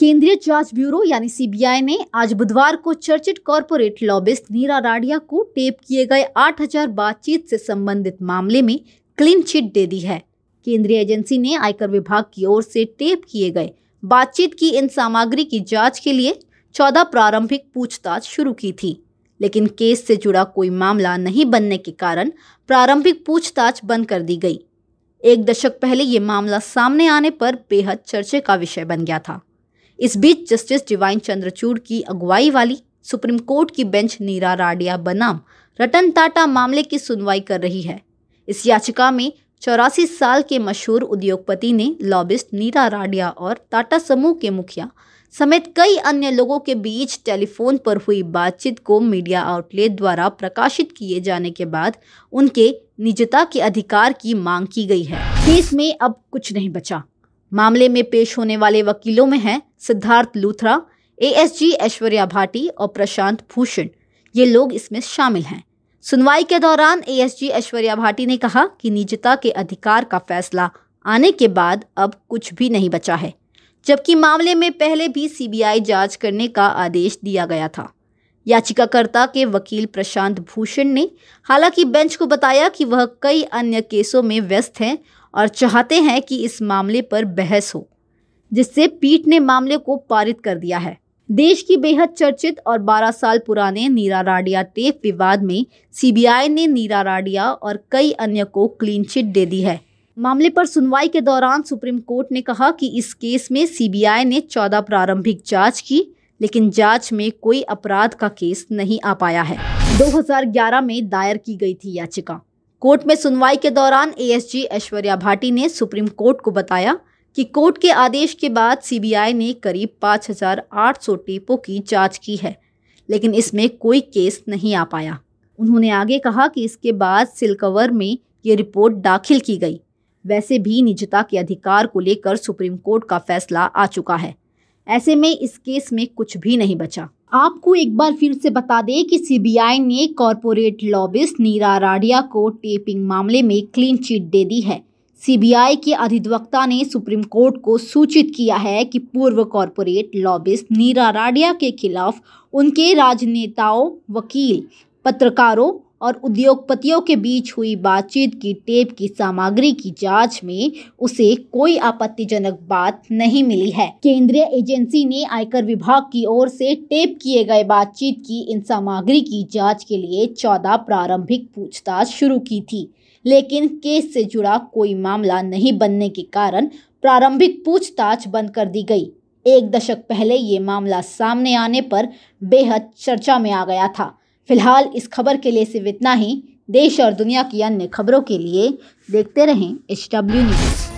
केंद्रीय जाँच ब्यूरो यानी सीबीआई ने आज बुधवार को चर्चित कॉरपोरेट लॉबिस्ट नीरा राडिया को टेप किए गए 8000 बातचीत से संबंधित मामले में क्लीन चिट दे दी है। केंद्रीय एजेंसी ने आयकर विभाग की ओर से टेप किए गए बातचीत की इन सामग्री की जाँच के लिए 14 प्रारंभिक पूछताछ शुरू की थी, लेकिन केस से जुड़ा कोई मामला नहीं बनने के कारण प्रारंभिक पूछताछ बंद कर दी गई। एक दशक पहले ये मामला सामने आने पर बेहद चर्चे का विषय बन गया था। इस बीच जस्टिस डिवाइन चंद्रचूड़ की अगुवाई वाली सुप्रीम कोर्ट की बेंच नीरा राडिया बनाम रतन टाटा मामले की सुनवाई कर रही है। इस याचिका में चौरासी साल के मशहूर उद्योगपति ने लॉबिस्ट नीरा राडिया और टाटा समूह के मुखिया समेत कई अन्य लोगों के बीच टेलीफोन पर हुई बातचीत को मीडिया आउटलेट द्वारा प्रकाशित किए जाने के बाद उनके निजता के अधिकार की मांग की गई है। केस में अब कुछ नहीं बचा। मामले में पेश होने वाले वकीलों में हैं सिद्धार्थ लूथरा एएसजी ऐश्वर्या भाटी और प्रशांत भूषण। ये लोग इसमें शामिल हैं। सुनवाई के दौरान एएसजी ऐश्वर्या भाटी ने कहा कि निजता के अधिकार का फैसला आने के बाद अब कुछ भी नहीं बचा है, जबकि मामले में पहले भी सीबीआई जाँच करने का आदेश दिया गया था। याचिकाकर्ता के वकील प्रशांत भूषण ने हालाँकि बेंच को बताया कि वह कई अन्य केसों में व्यस्त हैं और चाहते हैं कि इस मामले पर बहस हो, जिससे पीठ ने मामले को पारित कर दिया है। देश की बेहद चर्चित और 12 साल पुराने नीरा राडिया टेप विवाद में सीबीआई ने नीरा राडिया और कई अन्य को क्लीन चिट दे दी है। मामले पर सुनवाई के दौरान सुप्रीम कोर्ट ने कहा कि इस केस में सीबीआई ने 14 प्रारंभिक जाँच की, लेकिन जाँच में कोई अपराध का केस नहीं आ पाया है। 2011 में दायर की गई थी याचिका। कोर्ट में सुनवाई के दौरान एएसजी ऐश्वर्या भाटी ने सुप्रीम कोर्ट को बताया कि कोर्ट के आदेश के बाद सीबीआई ने करीब 5,800 टेपों की जाँच की है लेकिन इसमें कोई केस नहीं आ पाया। उन्होंने आगे कहा कि इसके बाद सिलकवर में ये रिपोर्ट दाखिल की गई। वैसे भी निजता के अधिकार को लेकर सुप्रीम कोर्ट का फैसला आ चुका है। ऐसे में इस केस में कुछ भी नहीं बचा। आपको एक बार फिर से बता दें कि सीबीआई ने कॉरपोरेट लॉबिस्ट नीरा राडिया को टेपिंग मामले में क्लीन चिट दे दी है। सीबीआई के अधिवक्ता ने सुप्रीम कोर्ट को सूचित किया है कि पूर्व कॉरपोरेट लॉबिस्ट नीरा राडिया के खिलाफ उनके राजनेताओं, वकील, पत्रकारों और उद्योगपतियों के बीच हुई बातचीत की टेप की सामग्री की जाँच में उसे कोई आपत्तिजनक बात नहीं मिली है। केंद्रीय एजेंसी ने आयकर विभाग की ओर से टेप किए गए बातचीत की इन सामग्री की जाँच के लिए चौदह प्रारंभिक पूछताछ शुरू की थी। लेकिन केस से जुड़ा कोई मामला नहीं बनने के कारण प्रारंभिक पूछताछ बंद कर दी गई। एक दशक पहले ये मामला सामने आने पर बेहद चर्चा में आ गया था। फ़िलहाल इस खबर के लिए सिर्फ़ इतना ही। देश और दुनिया की अन्य खबरों के लिए देखते रहें एच डब्ल्यू न्यूज़